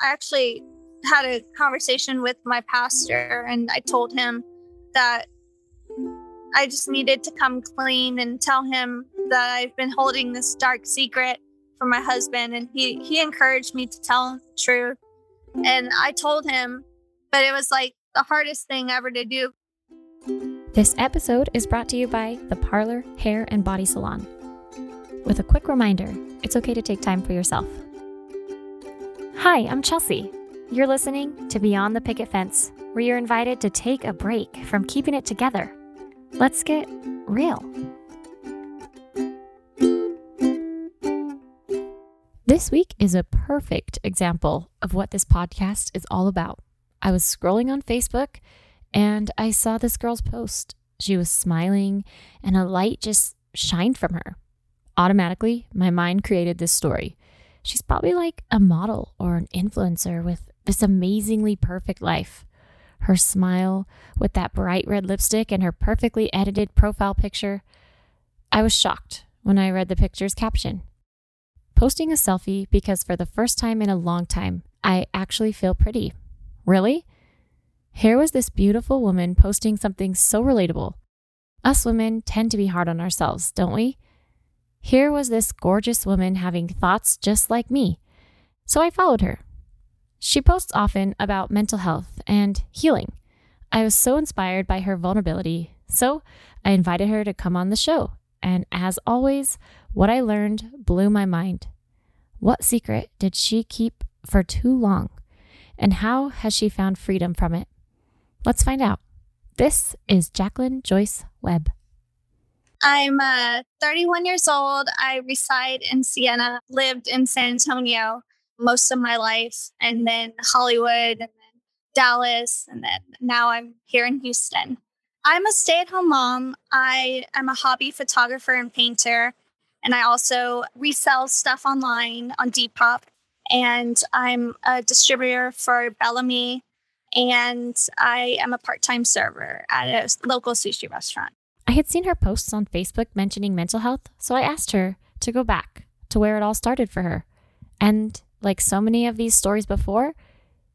I actually had a conversation with my pastor and I told him that I just needed to come clean and tell him that I've been holding this dark secret from my husband and he he encouraged me to tell him the truth. And I told him, but it was like the hardest thing ever to do. This episode is brought to you by The Parlor Hair and Body Salon. With a quick reminder, it's okay to take time for yourself. Hi, I'm Chelsea. You're listening to Beyond the Picket Fence, where you're invited to take a break from keeping it together. Let's get real. This week is a perfect example of what this podcast is all about. I was scrolling on Facebook and I saw this girl's post. She was smiling and a light just shined from her. Automatically, my mind created this story. She's probably like a model or an influencer with this amazingly perfect life. Her smile with that bright red lipstick and her perfectly edited profile picture. I was shocked when I read the picture's caption. Posting a selfie because for the first time in a long time, I actually feel pretty. Really? Here was this beautiful woman posting something so relatable. Us women tend to be hard on ourselves, don't we? Here was this gorgeous woman having thoughts just like me. So I followed her. She posts often about mental health and healing. I was so inspired by her vulnerability, so I invited her to come on the show. And as always, what I learned blew my mind. What secret did she keep for too long? And how has she found freedom from it? Let's find out. This is Jaclyn Joyce Webb. I'm uh, 31 years old. I reside in Sienna, lived in San Antonio, most of my life, and then Hollywood, and then Dallas, and then now I'm here in Houston. I'm a stay at home mom. I am a hobby photographer and painter, and I also resell stuff online on Depop. And I'm a distributor for Bellamy, and I am a part time server at a local sushi restaurant. I had seen her posts on Facebook mentioning mental health, so I asked her to go back to where it all started for her. And like so many of these stories before,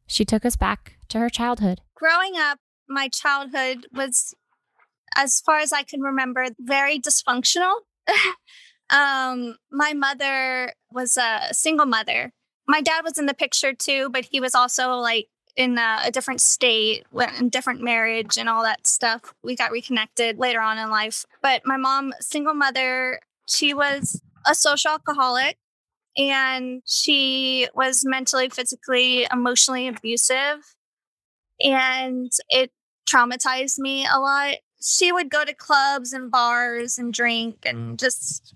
she took us back to her childhood. Growing up, my childhood was, as far as I can remember, very dysfunctional. um, my mother was a single mother. My dad was in the picture too, but he was also like in a, a different state, went in different marriage and all that stuff. We got reconnected later on in life. But my mom, single mother, she was a social alcoholic and she was mentally, physically, emotionally abusive. And it traumatized me a lot. She would go to clubs and bars and drink and mm. just,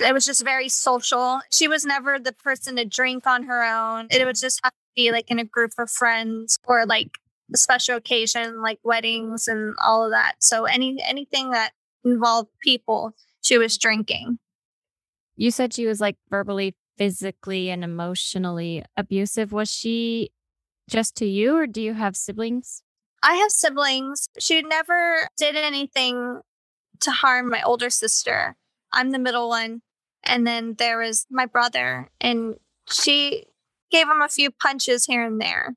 it was just very social. She was never the person to drink on her own. It would just have be like in a group of friends or like a special occasion like weddings and all of that. So any anything that involved people, she was drinking. You said she was like verbally physically and emotionally abusive. Was she just to you, or do you have siblings? I have siblings. She never did anything to harm my older sister. I'm the middle one. And then there was my brother, and she gave him a few punches here and there,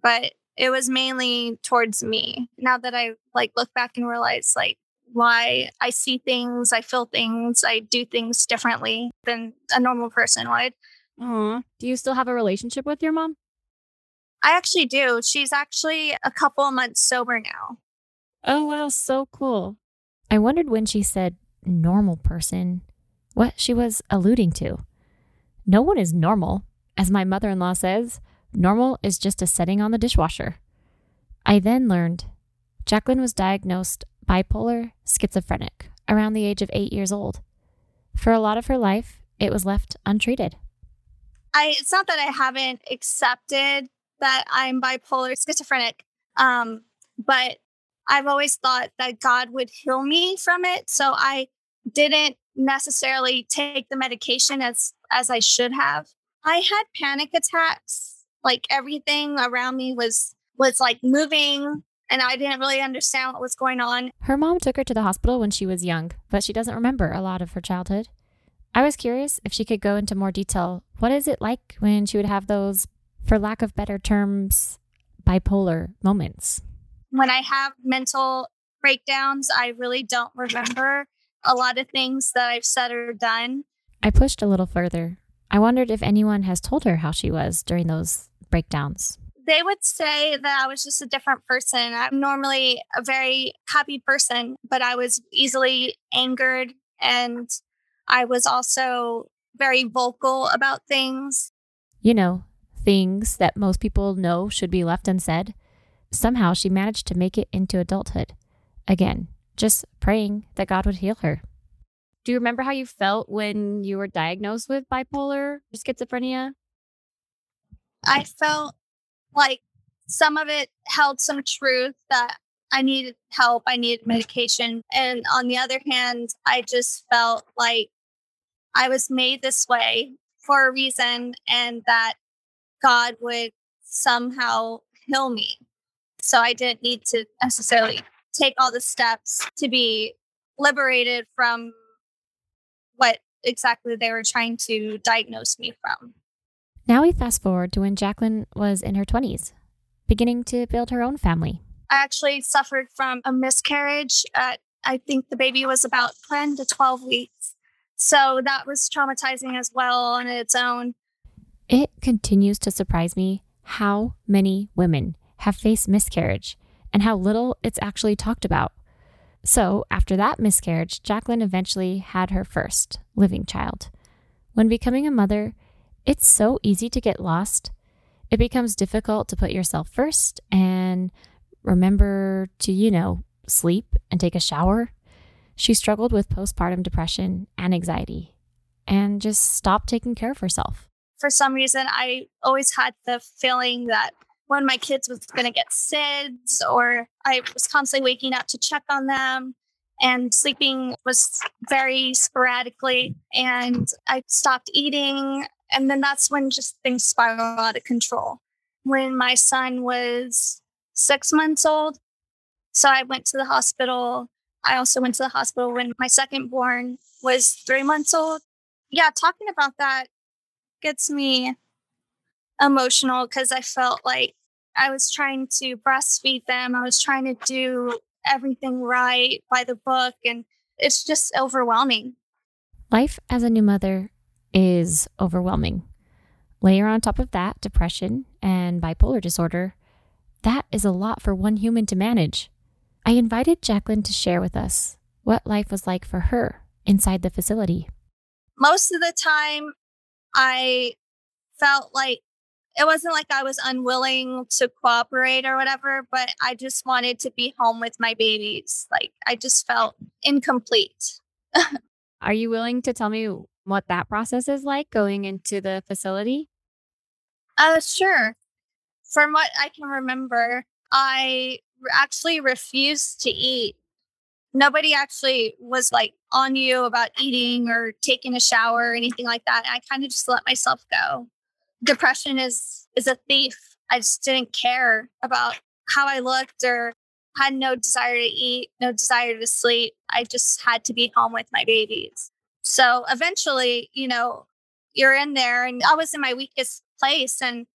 but it was mainly towards me. Now that I like look back and realize like why I see things, I feel things, I do things differently than a normal person would. Aww. Do you still have a relationship with your mom? I actually do. She's actually a couple of months sober now. Oh, wow. So cool. I wondered when she said normal person, what she was alluding to. No one is normal. As my mother in law says, normal is just a setting on the dishwasher. I then learned Jaclyn was diagnosed bipolar schizophrenic around the age of eight years old. For a lot of her life, it was left untreated. I, it's not that I haven't accepted that I'm bipolar schizophrenic, um, but I've always thought that God would heal me from it. So I didn't necessarily take the medication as as I should have. I had panic attacks. Like everything around me was was like moving and I didn't really understand what was going on. Her mom took her to the hospital when she was young, but she doesn't remember a lot of her childhood. I was curious if she could go into more detail. What is it like when she would have those for lack of better terms, bipolar moments. When I have mental breakdowns, I really don't remember a lot of things that I've said or done. I pushed a little further. I wondered if anyone has told her how she was during those breakdowns. They would say that I was just a different person. I'm normally a very happy person, but I was easily angered and I was also very vocal about things. You know, things that most people know should be left unsaid. Somehow she managed to make it into adulthood. Again, just praying that God would heal her. Do you remember how you felt when you were diagnosed with bipolar or schizophrenia? I felt like some of it held some truth that I needed help, I needed medication. And on the other hand, I just felt like I was made this way for a reason and that God would somehow heal me. So I didn't need to necessarily take all the steps to be liberated from what exactly they were trying to diagnose me from. Now we fast forward to when Jaclyn was in her 20s, beginning to build her own family. I actually suffered from a miscarriage. At, I think the baby was about 10 to 12 weeks. So that was traumatizing as well on its own. It continues to surprise me how many women have faced miscarriage and how little it's actually talked about. So, after that miscarriage, Jaclyn eventually had her first living child. When becoming a mother, it's so easy to get lost. It becomes difficult to put yourself first and remember to, you know, sleep and take a shower. She struggled with postpartum depression and anxiety and just stopped taking care of herself. For some reason, I always had the feeling that when my kids was going to get SIDS or I was constantly waking up to check on them and sleeping was very sporadically and I stopped eating and then that's when just things spiraled out of control. When my son was 6 months old, so I went to the hospital. I also went to the hospital when my second born was 3 months old. Yeah, talking about that gets me emotional because I felt like I was trying to breastfeed them. I was trying to do everything right by the book, and it's just overwhelming. Life as a new mother is overwhelming. Layer on top of that depression and bipolar disorder. That is a lot for one human to manage. I invited Jaclyn to share with us what life was like for her inside the facility. Most of the time, I felt like it wasn't like I was unwilling to cooperate or whatever, but I just wanted to be home with my babies. Like I just felt incomplete. Are you willing to tell me what that process is like going into the facility? Uh sure. From what I can remember, I actually refused to eat. Nobody actually was like on you about eating or taking a shower or anything like that. I kind of just let myself go depression is is a thief. I just didn't care about how I looked or had no desire to eat, no desire to sleep. I just had to be home with my babies. So eventually, you know, you're in there and I was in my weakest place and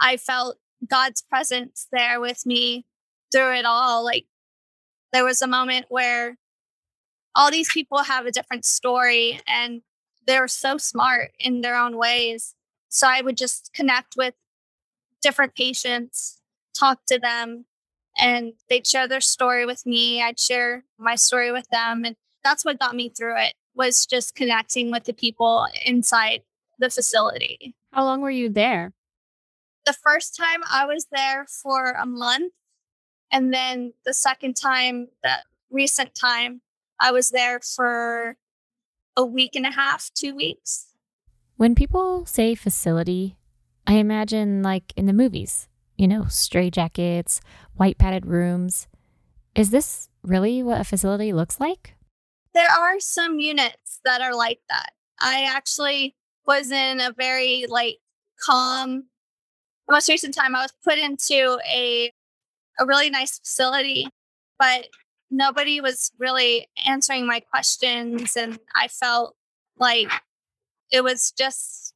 I felt God's presence there with me through it all. Like there was a moment where all these people have a different story and they're so smart in their own ways. So I would just connect with different patients, talk to them, and they'd share their story with me. I'd share my story with them. And that's what got me through it was just connecting with the people inside the facility. How long were you there? The first time I was there for a month. And then the second time, the recent time, I was there for a week and a half, two weeks. When people say facility, I imagine like in the movies, you know, stray jackets, white padded rooms. Is this really what a facility looks like? There are some units that are like that. I actually was in a very like calm most recent time I was put into a a really nice facility, but nobody was really answering my questions and I felt like it was just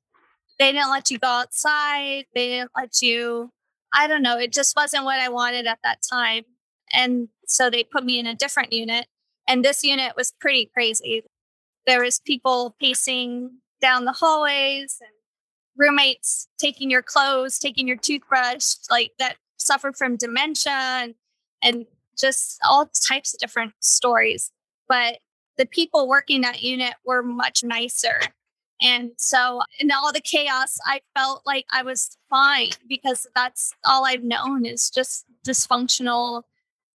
They didn't let you go outside. They didn't let you, I don't know, it just wasn't what I wanted at that time. And so they put me in a different unit. And this unit was pretty crazy. There was people pacing down the hallways and roommates taking your clothes, taking your toothbrush, like that suffered from dementia and, and just all types of different stories. But the people working that unit were much nicer. And so, in all the chaos, I felt like I was fine because that's all I've known is just dysfunctional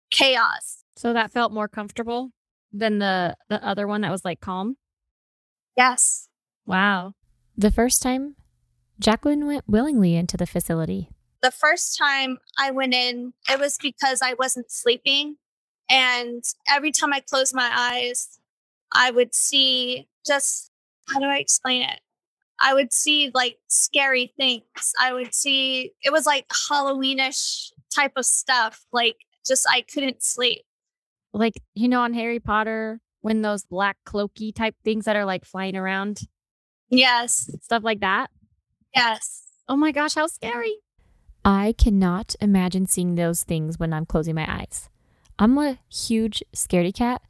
chaos. So that felt more comfortable than the the other one that was like calm. Yes. Wow. The first time, Jaclyn went willingly into the facility. The first time I went in, it was because I wasn't sleeping. And every time I closed my eyes, I would see just, how do I explain it? I would see like scary things. I would see, it was like Halloweenish type of stuff. Like just, I couldn't sleep. Like, you know, on Harry Potter, when those black cloaky type things that are like flying around, Yes. stuff like that. Yes. Oh my gosh, how scary. I cannot imagine seeing those things when I'm closing my eyes. I'm a huge scaredy cat.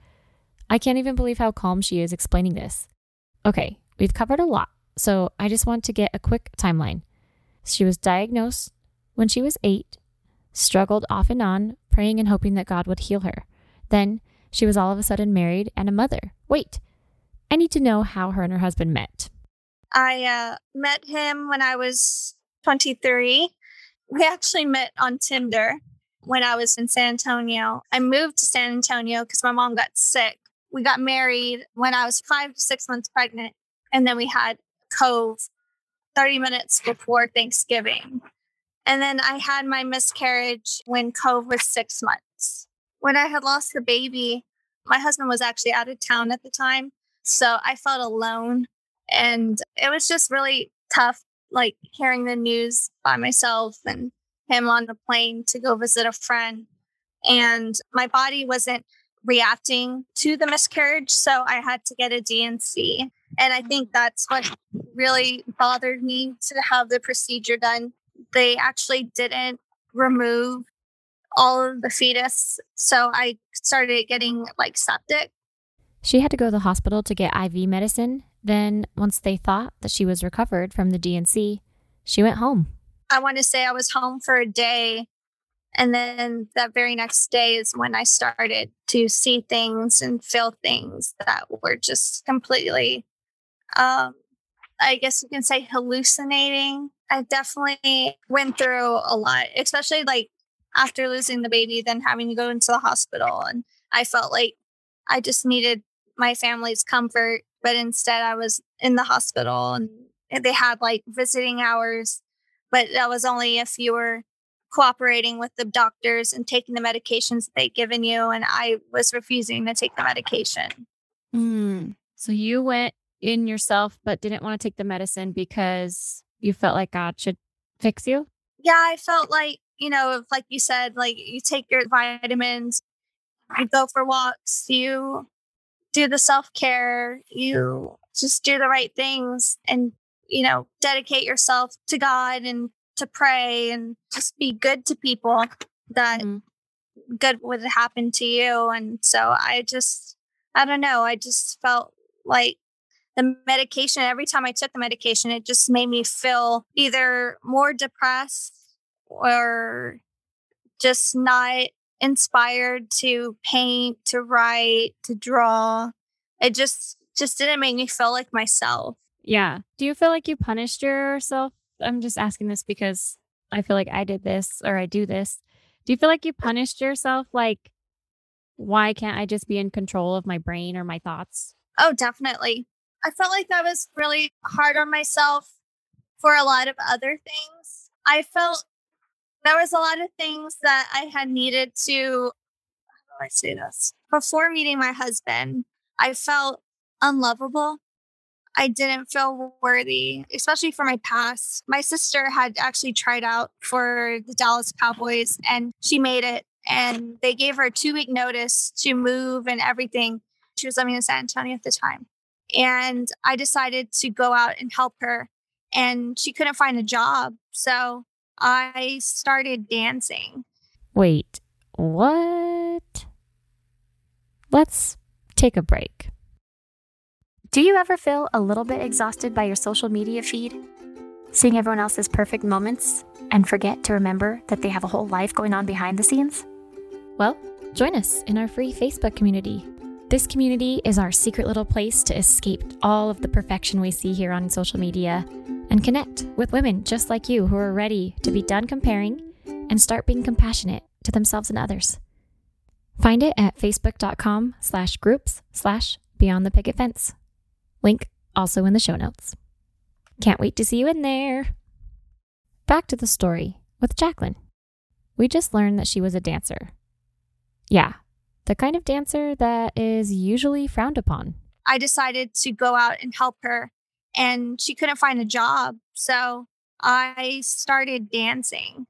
I can't even believe how calm she is explaining this. Okay, we've covered a lot, so I just want to get a quick timeline. She was diagnosed when she was eight, struggled off and on, praying and hoping that God would heal her. Then she was all of a sudden married and a mother. Wait, I need to know how her and her husband met. I uh, met him when I was 23. We actually met on Tinder when I was in San Antonio. I moved to San Antonio because my mom got sick. We got married when I was five to six months pregnant. And then we had Cove 30 minutes before Thanksgiving. And then I had my miscarriage when Cove was six months. When I had lost the baby, my husband was actually out of town at the time. So I felt alone. And it was just really tough, like hearing the news by myself and him on the plane to go visit a friend. And my body wasn't reacting to the miscarriage. So I had to get a D&C. And I think that's what really bothered me to have the procedure done. They actually didn't remove all of the fetus. So I started getting like septic. She had to go to the hospital to get IV medicine. Then, once they thought that she was recovered from the D&C, she went home. I want to say I was home for a day. And then that very next day is when I started to see things and feel things that were just completely, um, I guess you can say hallucinating. I definitely went through a lot, especially like after losing the baby, then having to go into the hospital. And I felt like I just needed my family's comfort. But instead, I was in the hospital and they had like visiting hours, but that was only if you were cooperating with the doctors and taking the medications that they'd given you. And I was refusing to take the medication. Mm. So you went in yourself, but didn't want to take the medicine because you felt like God should fix you? Yeah, I felt like, you know, if, like you said, like you take your vitamins, you go for walks, you do the self care, you just do the right things and, you know, dedicate yourself to God and to pray and just be good to people that Mhm. good would happen to you. And so I just, I don't know, I just felt like the medication, every time I took the medication, it just made me feel either more depressed or just not inspired to paint, to write, to draw. It just just didn't make me feel like myself. Yeah. Do you feel like you punished yourself? I'm just asking this because I feel like I did this or I do this. Do you feel like you punished yourself? Like, why can't I just be in control of my brain or my thoughts? Oh, definitely. I felt like I was really hard on myself for a lot of other things. I felt there was a lot of things that I had needed to, how do I say this? Before meeting my husband, I felt unlovable. I didn't feel worthy, especially for my past. My sister had actually tried out for the Dallas Cowboys and she made it. And they gave her two week notice to move and everything. She was living in San Antonio at the time. And I decided to go out and help her. and she couldn't find a job. So I started dancing. Wait, what? Let's take a break. Do you ever feel a little bit exhausted by your social media feed? Seeing everyone else's perfect moments and forget to remember that they have a whole life going on behind the scenes? Well, join us in our free Facebook community. This community is our secret little place to escape all of the perfection we see here on social media and connect with women just like you who are ready to be done comparing and start being compassionate to themselves and others. Find it at facebook.com slash groups slash beyond the picket fence. Link also in the show notes. Can't wait to see you in there. Back to the story with Jaclyn. We just learned that she was a dancer. Yeah, the kind of dancer that is usually frowned upon. I decided to go out and help her, and she couldn't find a job. So I started dancing.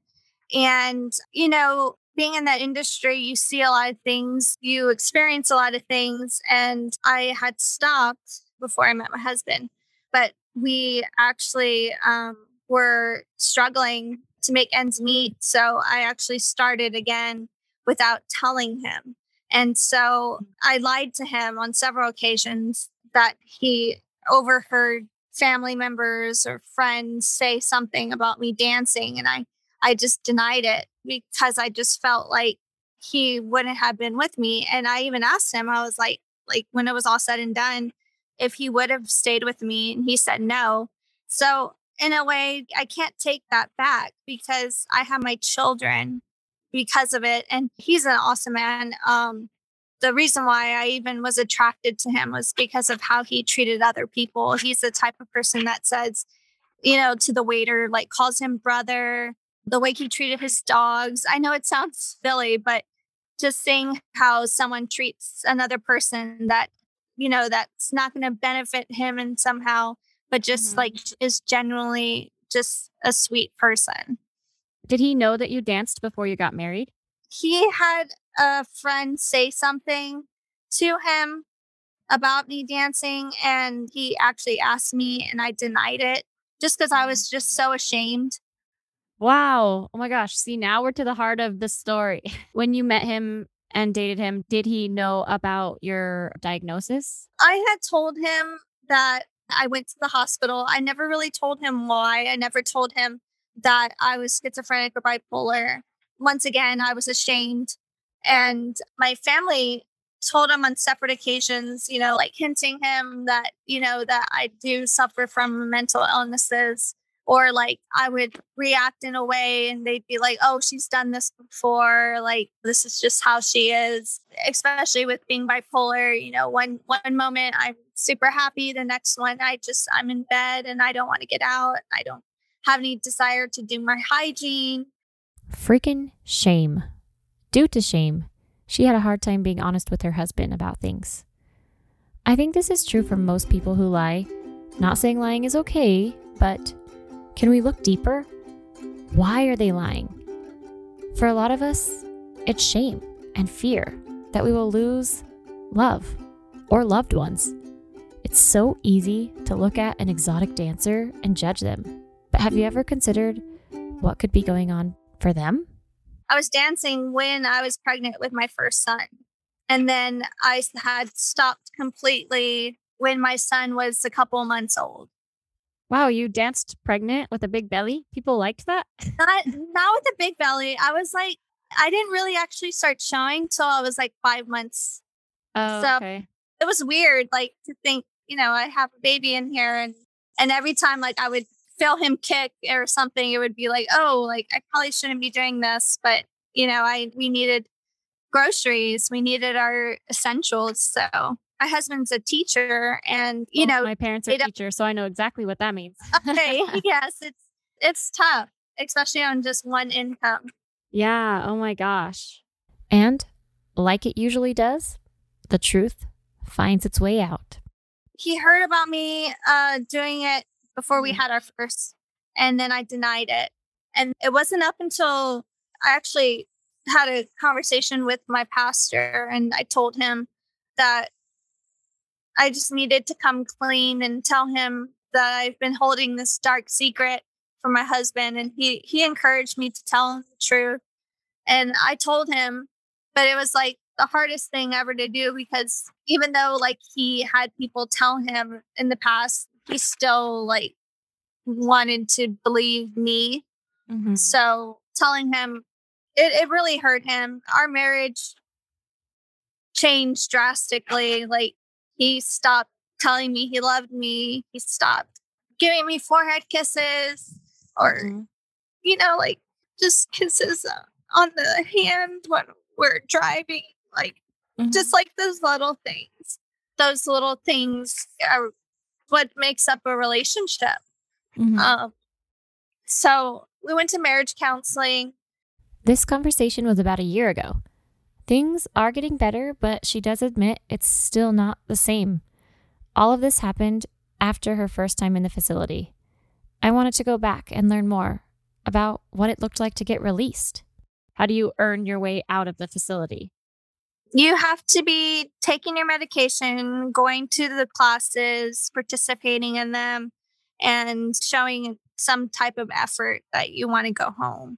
And, you know, being in that industry, you see a lot of things, you experience a lot of things. And I had stopped before I met my husband, but we actually um, were struggling to make ends meet. So I actually started again without telling him. And so I lied to him on several occasions that he overheard family members or friends say something about me dancing and I I just denied it because I just felt like he wouldn't have been with me and I even asked him I was like like when it was all said and done if he would have stayed with me and he said no. So in a way I can't take that back because I have my children because of it and he's an awesome man. Um the reason why I even was attracted to him was because of how he treated other people. He's the type of person that says, you know, to the waiter, like calls him brother, the way he treated his dogs. I know it sounds silly, but just seeing how someone treats another person that, you know, that's not going to benefit him and somehow, but just mm-hmm. like is genuinely just a sweet person. Did he know that you danced before you got married? He had a friend say something to him about me dancing and he actually asked me and I denied it just because I was just so ashamed. Wow. Oh my gosh. See, now we're to the heart of the story. when you met him and dated him, did he know about your diagnosis? I had told him that I went to the hospital. I never really told him why. I never told him that I was schizophrenic or bipolar. Once again, I was ashamed and my family told him on separate occasions, you know, like hinting him that, you know, that I do suffer from mental illnesses or like I would react in a way and they'd be like, oh, she's done this before. Like, this is just how she is, especially with being bipolar. You know, one, one moment I'm super happy. The next one, I just, I'm in bed and I don't want to get out. I don't have any desire to do my hygiene. Freaking shame. Due to shame, she had a hard time being honest with her husband about things. I think this is true for most people who lie. Not saying lying is okay, but can we look deeper? Why are they lying? For a lot of us, it's shame and fear that we will lose love or loved ones. It's so easy to look at an exotic dancer and judge them. But have you ever considered what could be going on for them? I was dancing when I was pregnant with my first son. And then I had stopped completely when my son was a couple months old. Wow, you danced pregnant with a big belly? People liked that? Not not with a big belly. I was like I didn't really actually start showing till I was like 5 months. Oh, so okay. It was weird like to think, you know, I have a baby in here and and every time like I would feel him kick or something, it would be like, oh, like I probably shouldn't be doing this. But, you know, I we needed groceries, we needed our essentials. So my husband's a teacher and you know my parents are teachers, so I know exactly what that means. okay. yes, it's it's tough, especially on just one income. Yeah. Oh my gosh. And like it usually does, the truth finds its way out. He heard about me uh, doing it before we mm-hmm. had our first, and then I denied it. And it wasn't up until I actually had a conversation with my pastor, and I told him that I just needed to come clean and tell him that I've been holding this dark secret from my husband and he he encouraged me to tell him the truth. And I told him, but it was like the hardest thing ever to do because even though like he had people tell him in the past, he still like wanted to believe me. Mhm. So telling him it, it really hurt him. Our marriage changed drastically. Like he stopped telling me he loved me. He stopped giving me forehead kisses or, Mhm. you know, like just kisses uh, on the hand when we're driving. Like Mhm. just like those little things. Those little things are what makes up a relationship. Mhm. Um, so we went to marriage counseling. This conversation was about a year ago. Things are getting better, but she does admit it's still not the same. All of this happened after her first time in the facility. I wanted to go back and learn more about what it looked like to get released. How do you earn your way out of the facility? You have to be taking your medication, going to the classes, participating in them, and showing some type of effort that you want to go home.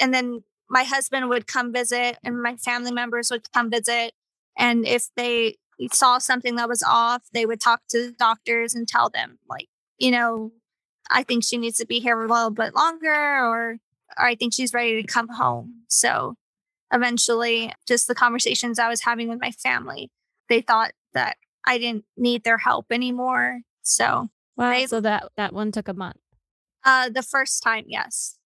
And then my husband would come visit, and my family members would come visit. And if they saw something that was off, they would talk to the doctors and tell them, like, you know, I think she needs to be here a little bit longer, or, or I think she's ready to come home. So eventually, just the conversations I was having with my family, they thought that I didn't need their help anymore. So Wow. They- So that that one took a month. uh, the first time, yes.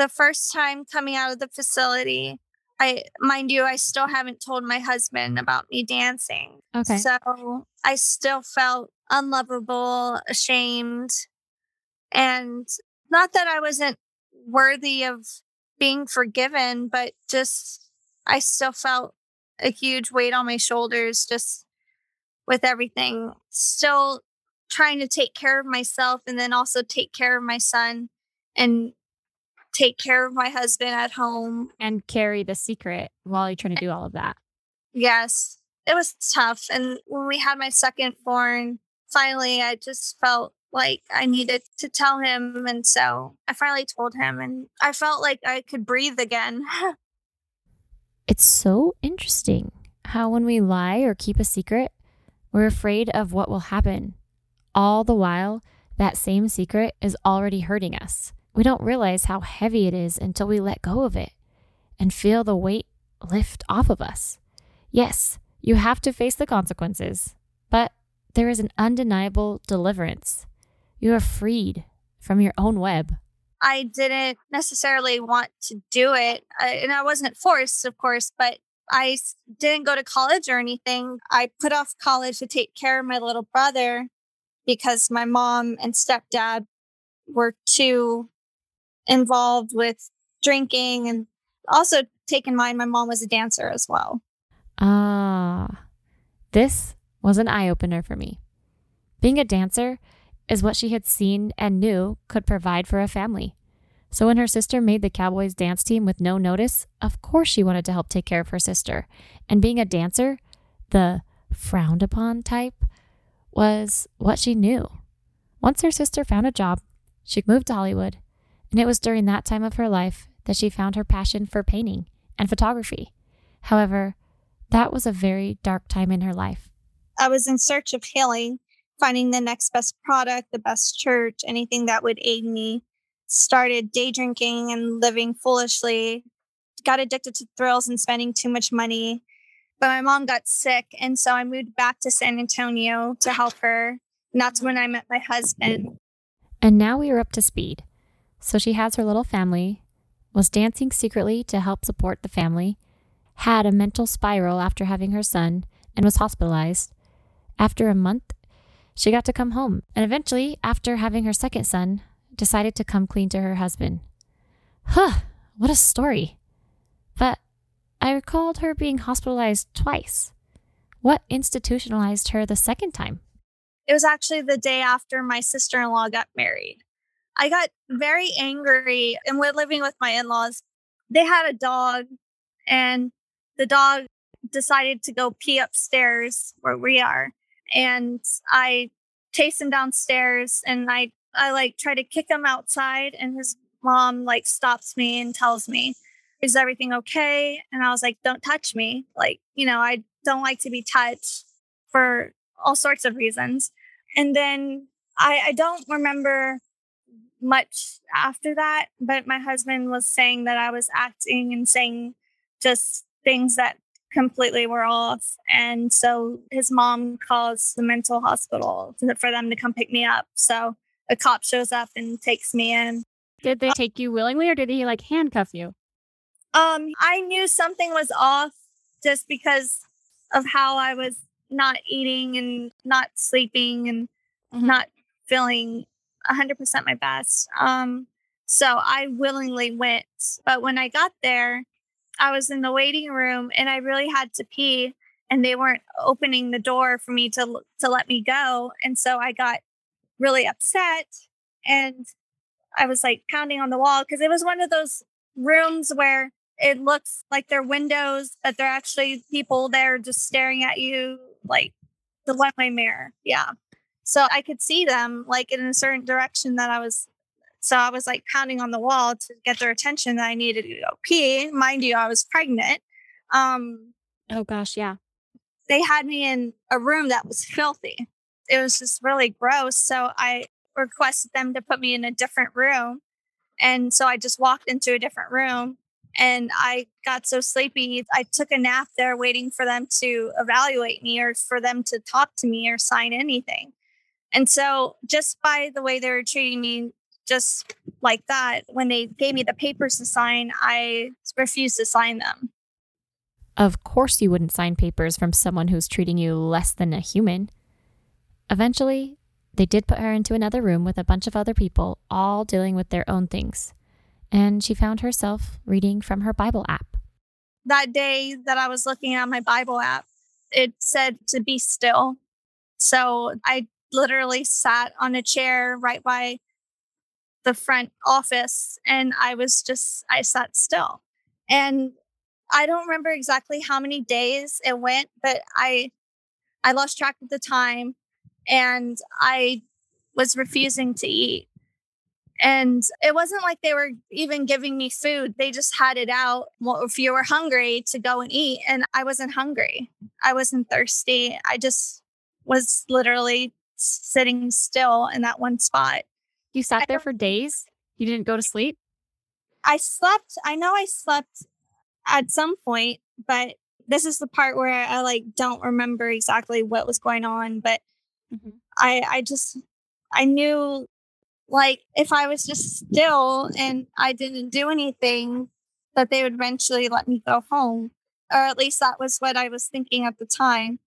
The first time coming out of the facility, I mind you, I still haven't told my husband about me dancing. Okay. So I still felt unlovable, ashamed, and not that I wasn't worthy of being forgiven, but just I still felt a huge weight on my shoulders just with everything. Still trying to take care of myself and then also take care of my son and take care of my husband at home. and carry the secret while you're trying to do all of that. Yes, it was tough. And when we had my second born, finally, I just felt like I needed to tell him. And so I finally told him, and I felt like I could breathe again. It's so interesting how when we lie or keep a secret, we're afraid of what will happen. All the while, that same secret is already hurting us. We don't realize how heavy it is until we let go of it and feel the weight lift off of us. Yes, you have to face the consequences, but there is an undeniable deliverance. You are freed from your own web. I didn't necessarily want to do it. Uh, and I wasn't forced, of course, but I didn't go to college or anything. I put off college to take care of my little brother because my mom and stepdad were too involved with drinking and also take in mind my mom was a dancer as well. Ah, this was an eye opener for me. Being a dancer is what she had seen and knew could provide for a family. So when her sister made the Cowboys dance team with no notice, of course she wanted to help take care of her sister. And being a dancer, the frowned upon type, was what she knew. Once her sister found a job, she moved to Hollywood. And it was during that time of her life that she found her passion for painting and photography. However, that was a very dark time in her life. I was in search of healing, finding the next best product, the best church, anything that would aid me. Started day drinking and living foolishly. Got addicted to thrills and spending too much money. But my mom got sick, and so I moved back to San Antonio to help her. And that's when I met my husband. And now we are up to speed. So she has her little family, was dancing secretly to help support the family, had a mental spiral after having her son, and was hospitalized. After a month, she got to come home, and eventually, after having her second son, decided to come clean to her husband. Huh, what a story. But I recalled her being hospitalized twice. What institutionalized her the second time? It was actually the day after my sister in law got married. I got very angry and we're living with my in laws. They had a dog, and the dog decided to go pee upstairs where we are. And I chase him downstairs and I I like try to kick him outside and his mom like stops me and tells me, Is everything okay? And I was like, Don't touch me. Like, you know, I don't like to be touched for all sorts of reasons. And then I, I don't remember much after that, but my husband was saying that I was acting and saying just things that completely were off. And so his mom calls the mental hospital for them to come pick me up. So a cop shows up and takes me in. Did they take you willingly or did he like handcuff you? Um, I knew something was off just because of how I was not eating and not sleeping and mm-hmm. not feeling 100% my best. Um, so I willingly went. But when I got there, I was in the waiting room and I really had to pee and they weren't opening the door for me to to let me go and so I got really upset and I was like pounding on the wall because it was one of those rooms where it looks like they're windows but they're actually people there just staring at you like the one way mirror yeah so I could see them like in a certain direction that I was so I was like pounding on the wall to get their attention that I needed to go pee. Mind you, I was pregnant. Um, oh gosh, yeah. They had me in a room that was filthy. It was just really gross. So I requested them to put me in a different room. And so I just walked into a different room and I got so sleepy. I took a nap there waiting for them to evaluate me or for them to talk to me or sign anything. And so just by the way they were treating me, just like that, when they gave me the papers to sign, I refused to sign them. Of course, you wouldn't sign papers from someone who's treating you less than a human. Eventually, they did put her into another room with a bunch of other people, all dealing with their own things. And she found herself reading from her Bible app. That day that I was looking at my Bible app, it said to be still. So I literally sat on a chair right by the front office and I was just, I sat still. And I don't remember exactly how many days it went, but I, I lost track of the time and I was refusing to eat. And it wasn't like they were even giving me food. They just had it out. Well, if you were hungry to go and eat, and I wasn't hungry. I wasn't thirsty. I just was literally sitting still in that one spot. You sat there for days? You didn't go to sleep? I slept. I know I slept at some point, but this is the part where I like don't remember exactly what was going on, but mm-hmm. I I just I knew like if I was just still and I didn't do anything that they would eventually let me go home. Or at least that was what I was thinking at the time.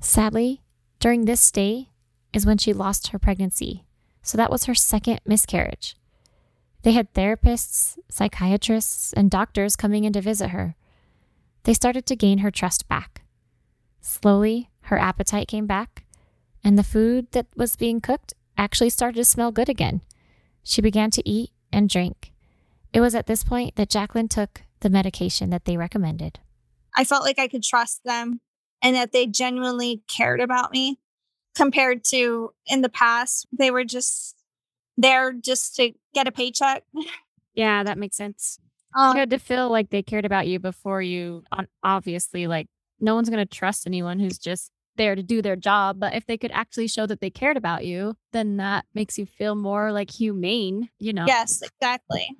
Sadly, during this stay is when she lost her pregnancy so that was her second miscarriage. They had therapists, psychiatrists, and doctors coming in to visit her. They started to gain her trust back. Slowly, her appetite came back, and the food that was being cooked actually started to smell good again. She began to eat and drink. It was at this point that Jaclyn took the medication that they recommended. I felt like I could trust them and that they genuinely cared about me compared to in the past. They were just there just to get a paycheck. Yeah, that makes sense. Um, you had to feel like they cared about you before you, obviously, like no one's going to trust anyone who's just there to do their job. But if they could actually show that they cared about you, then that makes you feel more like humane, you know? Yes, exactly.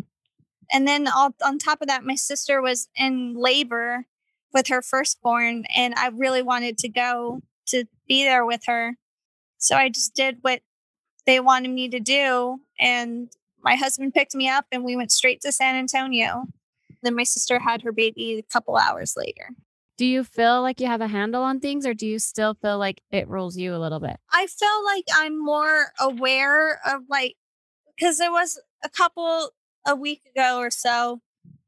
And then all, on top of that, my sister was in labor with her firstborn, and I really wanted to go to be there with her. So I just did what they wanted me to do. And my husband picked me up and we went straight to San Antonio. Then my sister had her baby a couple hours later. Do you feel like you have a handle on things or do you still feel like it rules you a little bit? I feel like I'm more aware of like, because there was a couple, a week ago or so,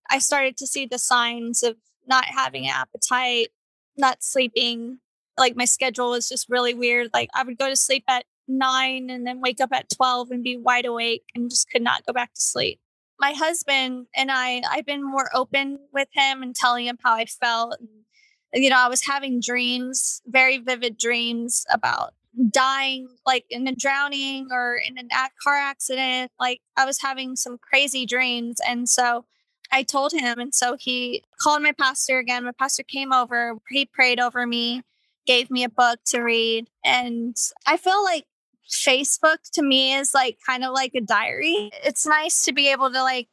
I started to see the signs of not having an appetite, not sleeping, like my schedule was just really weird. Like I would go to sleep at nine and then wake up at 12 and be wide awake and just could not go back to sleep. My husband and I, I've been more open with him and telling him how I felt. And, you know, I was having dreams, very vivid dreams about dying, like in a drowning or in a car accident. Like I was having some crazy dreams. And so I told him. And so he called my pastor again. My pastor came over, he prayed over me, gave me a book to read. And I feel like Facebook to me is like kind of like a diary. It's nice to be able to like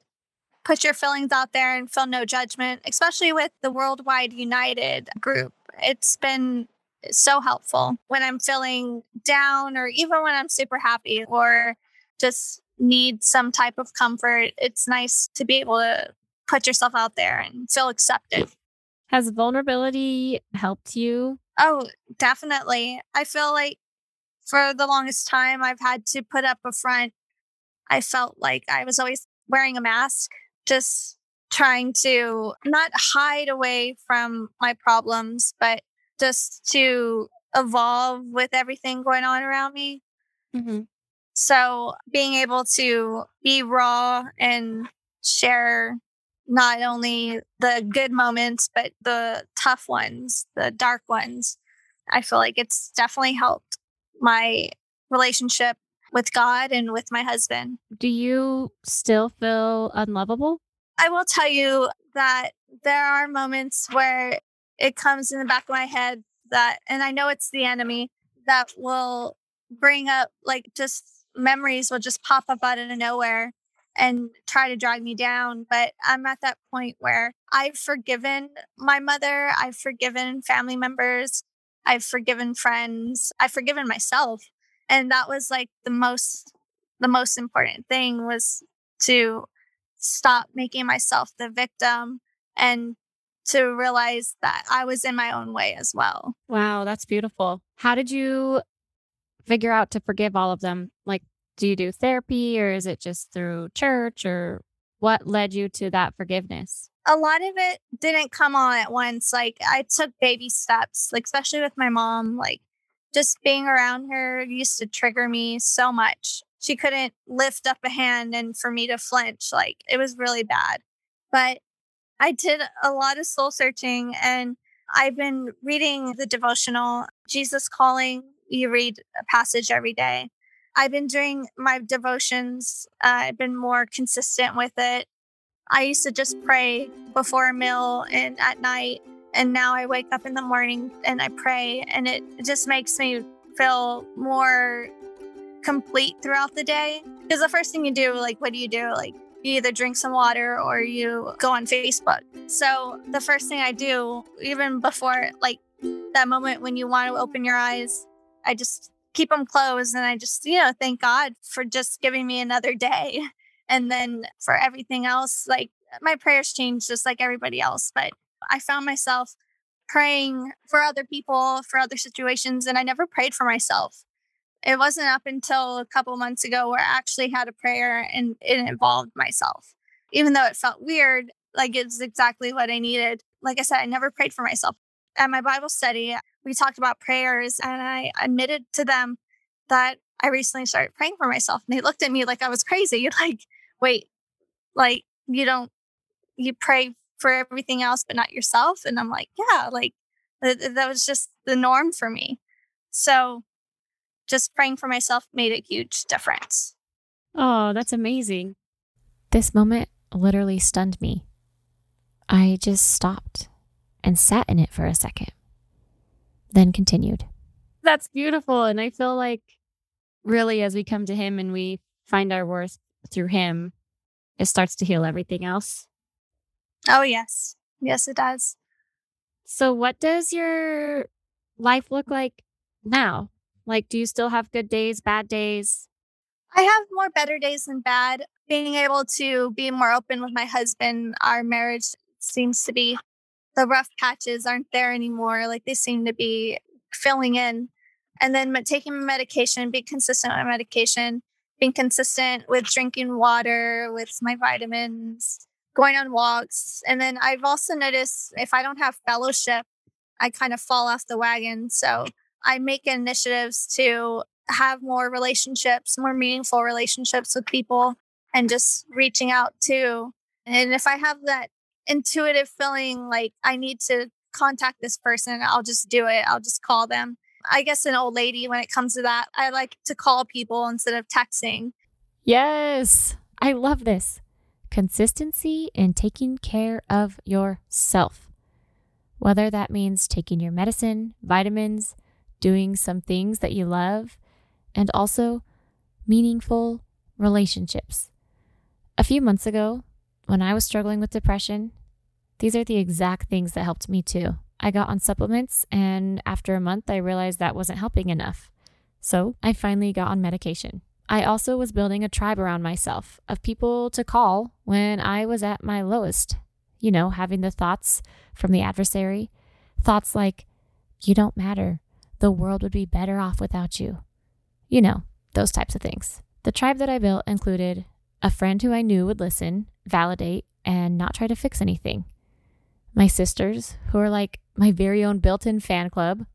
put your feelings out there and feel no judgment, especially with the Worldwide United group. It's been so helpful when I'm feeling down or even when I'm super happy or just need some type of comfort. It's nice to be able to put yourself out there and feel accepted. Has vulnerability helped you? Oh, definitely. I feel like for the longest time, I've had to put up a front. I felt like I was always wearing a mask, just trying to not hide away from my problems, but just to evolve with everything going on around me. Mm-hmm. So being able to be raw and share not only the good moments, but the tough ones, the dark ones, I feel like it's definitely helped my relationship with God and with my husband. Do you still feel unlovable? I will tell you that there are moments where it comes in the back of my head that, and I know it's the enemy that will bring up like just memories will just pop up out of nowhere and try to drag me down. But I'm at that point where I've forgiven my mother, I've forgiven family members, I've forgiven friends, I've forgiven myself. And that was like the most the most important thing was to stop making myself the victim and to realize that I was in my own way as well. Wow, that's beautiful. How did you figure out to forgive all of them? Like, do you do therapy or is it just through church or what led you to that forgiveness? A lot of it didn't come all at once. Like, I took baby steps, like, especially with my mom. Like, just being around her used to trigger me so much. She couldn't lift up a hand and for me to flinch. Like, it was really bad. But I did a lot of soul searching and I've been reading the devotional Jesus Calling. You read a passage every day. I've been doing my devotions. Uh, I've been more consistent with it. I used to just pray before a meal and at night. And now I wake up in the morning and I pray, and it just makes me feel more complete throughout the day. Because the first thing you do, like, what do you do? Like, you either drink some water or you go on Facebook. So the first thing I do, even before like that moment when you want to open your eyes, I just keep them closed and I just, you know, thank God for just giving me another day. And then for everything else, like my prayers changed just like everybody else. But I found myself praying for other people, for other situations, and I never prayed for myself it wasn't up until a couple months ago where I actually had a prayer and it involved myself. Even though it felt weird, like it's exactly what I needed. Like I said, I never prayed for myself. At my Bible study, we talked about prayers and I admitted to them that I recently started praying for myself. And they looked at me like I was crazy. Like, wait, like you don't, you pray for everything else, but not yourself. And I'm like, yeah, like that, that was just the norm for me. So just praying for myself made a huge difference. Oh, that's amazing. This moment literally stunned me. I just stopped and sat in it for a second, then continued. That's beautiful. And I feel like really, as we come to Him and we find our worth through Him, it starts to heal everything else. Oh, yes. Yes, it does. So, what does your life look like now? Like, do you still have good days, bad days? I have more better days than bad. Being able to be more open with my husband, our marriage seems to be the rough patches aren't there anymore. Like they seem to be filling in. And then taking medication, being consistent with medication, being consistent with drinking water, with my vitamins, going on walks. And then I've also noticed if I don't have fellowship, I kind of fall off the wagon. So I make initiatives to have more relationships, more meaningful relationships with people and just reaching out to. And if I have that intuitive feeling like I need to contact this person, I'll just do it. I'll just call them. I guess, an old lady when it comes to that. I like to call people instead of texting. Yes, I love this. Consistency in taking care of yourself. Whether that means taking your medicine, vitamins, doing some things that you love, and also meaningful relationships. A few months ago, when I was struggling with depression, these are the exact things that helped me too. I got on supplements, and after a month, I realized that wasn't helping enough. So I finally got on medication. I also was building a tribe around myself of people to call when I was at my lowest. You know, having the thoughts from the adversary, thoughts like, you don't matter. The world would be better off without you. You know, those types of things. The tribe that I built included a friend who I knew would listen, validate, and not try to fix anything. My sisters, who are like my very own built in fan club.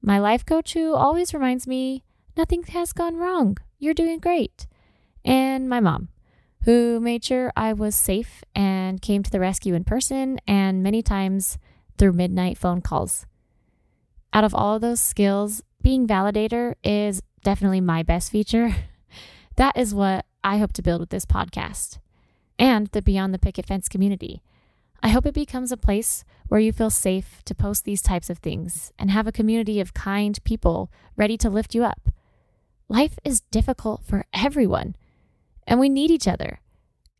My life coach, who always reminds me nothing has gone wrong. You're doing great. And my mom, who made sure I was safe and came to the rescue in person and many times through midnight phone calls. Out of all of those skills, being validator is definitely my best feature. That is what I hope to build with this podcast and the Beyond the Picket Fence community. I hope it becomes a place where you feel safe to post these types of things and have a community of kind people ready to lift you up. Life is difficult for everyone, and we need each other.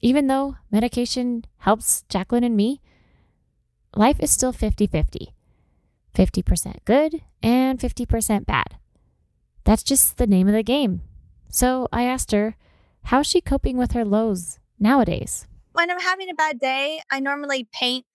Even though medication helps Jaclyn and me, life is still 50 50. 50% good and 50% bad. That's just the name of the game. So I asked her, how's she coping with her lows nowadays? When I'm having a bad day, I normally paint.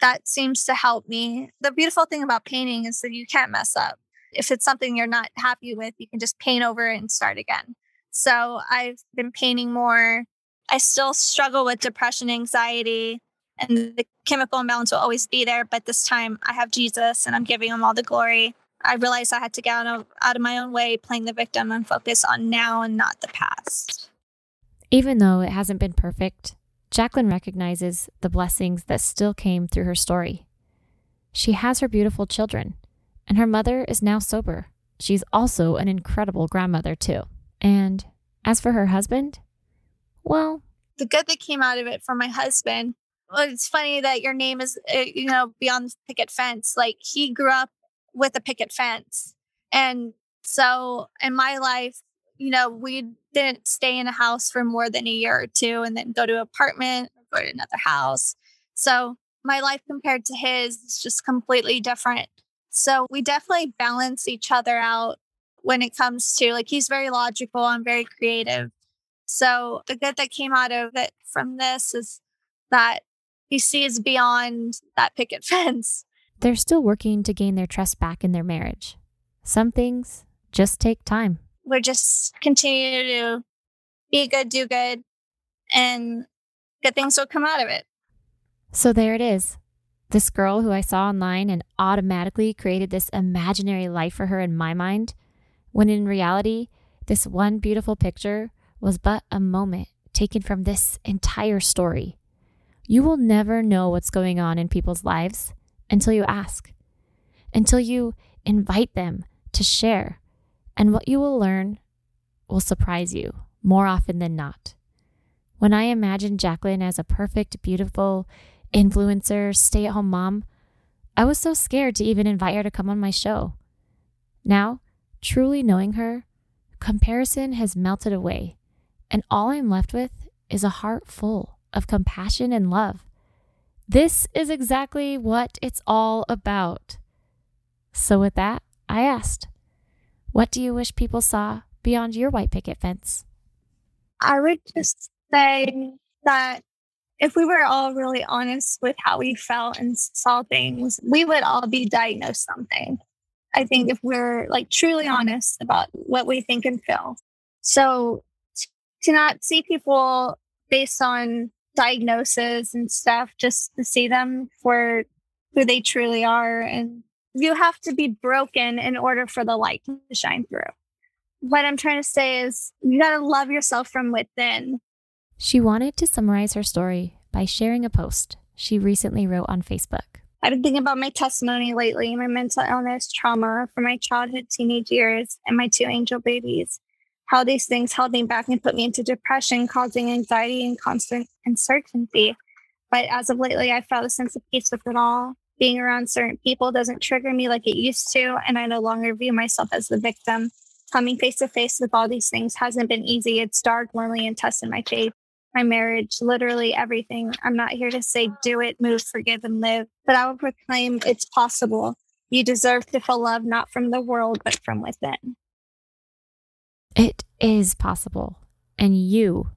That seems to help me. The beautiful thing about painting is that you can't mess up. If it's something you're not happy with, you can just paint over it and start again. So I've been painting more. I still struggle with depression, anxiety, and the chemical imbalance will always be there. But this time I have Jesus and I'm giving him all the glory. I realized I had to get out of, out of my own way, playing the victim, and focus on now and not the past. Even though it hasn't been perfect, Jaclyn recognizes the blessings that still came through her story. She has her beautiful children, and her mother is now sober. She's also an incredible grandmother, too. And as for her husband, well, the good that came out of it for my husband. Well, it's funny that your name is, uh, you know, beyond the picket fence. Like he grew up with a picket fence. And so in my life, you know, we didn't stay in a house for more than a year or two and then go to an apartment, go to another house. So my life compared to his is just completely different. So we definitely balance each other out when it comes to like he's very logical, I'm very creative. So the good that came out of it from this is that he sees beyond that picket fence they're still working to gain their trust back in their marriage. Some things just take time. We're just continue to be good, do good, and good things will come out of it. So there it is. This girl who I saw online and automatically created this imaginary life for her in my mind, when in reality, this one beautiful picture was but a moment taken from this entire story. You will never know what's going on in people's lives until you ask, until you invite them to share. And what you will learn will surprise you more often than not. When I imagined Jaclyn as a perfect, beautiful influencer, stay at home mom, I was so scared to even invite her to come on my show. Now, truly knowing her, comparison has melted away, and all I'm left with is a heart full of compassion and love. This is exactly what it's all about. So, with that, I asked, What do you wish people saw beyond your white picket fence? I would just say that if we were all really honest with how we felt and saw things, we would all be diagnosed something. I think if we're like truly honest about what we think and feel. So to not see people based on diagnosis and stuff just to see them for who they truly are. And you have to be broken in order for the light to shine through. What I'm trying to say is you got to love yourself from within. She wanted to summarize her story by sharing a post she recently wrote on Facebook. I've been thinking about my testimony lately, my mental illness, trauma from my childhood, teenage years, and my two angel babies. How these things held me back and put me into depression, causing anxiety and constant uncertainty. But as of lately, I felt a sense of peace with it all. Being around certain people doesn't trigger me like it used to, and I no longer view myself as the victim. Coming face to face with all these things hasn't been easy. It's dark, lonely, and tested my faith my marriage, literally everything. I'm not here to say do it, move, forgive, and live, but I will proclaim it's possible. You deserve to feel love not from the world, but from within. It is possible, and you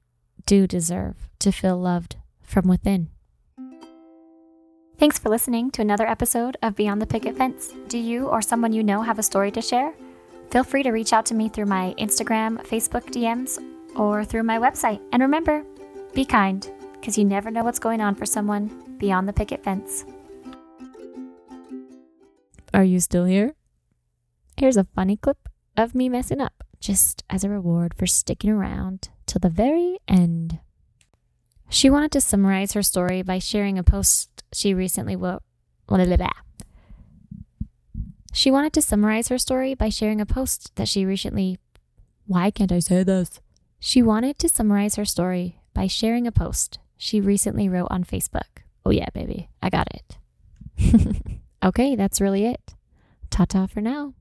do deserve to feel loved from within. Thanks for listening to another episode of Beyond the Picket Fence. Do you or someone you know have a story to share? Feel free to reach out to me through my Instagram, Facebook DMs, or through my website. And remember, be kind, because you never know what's going on for someone beyond the picket fence. Are you still here? Here's a funny clip of me messing up, just as a reward for sticking around till the very end. She wanted to summarize her story by sharing a post she recently wrote. She wanted to summarize her story by sharing a post that she recently. Why can't I say this? She wanted to summarize her story by sharing a post she recently wrote on Facebook. Oh, yeah, baby, I got it. okay, that's really it. Ta ta for now.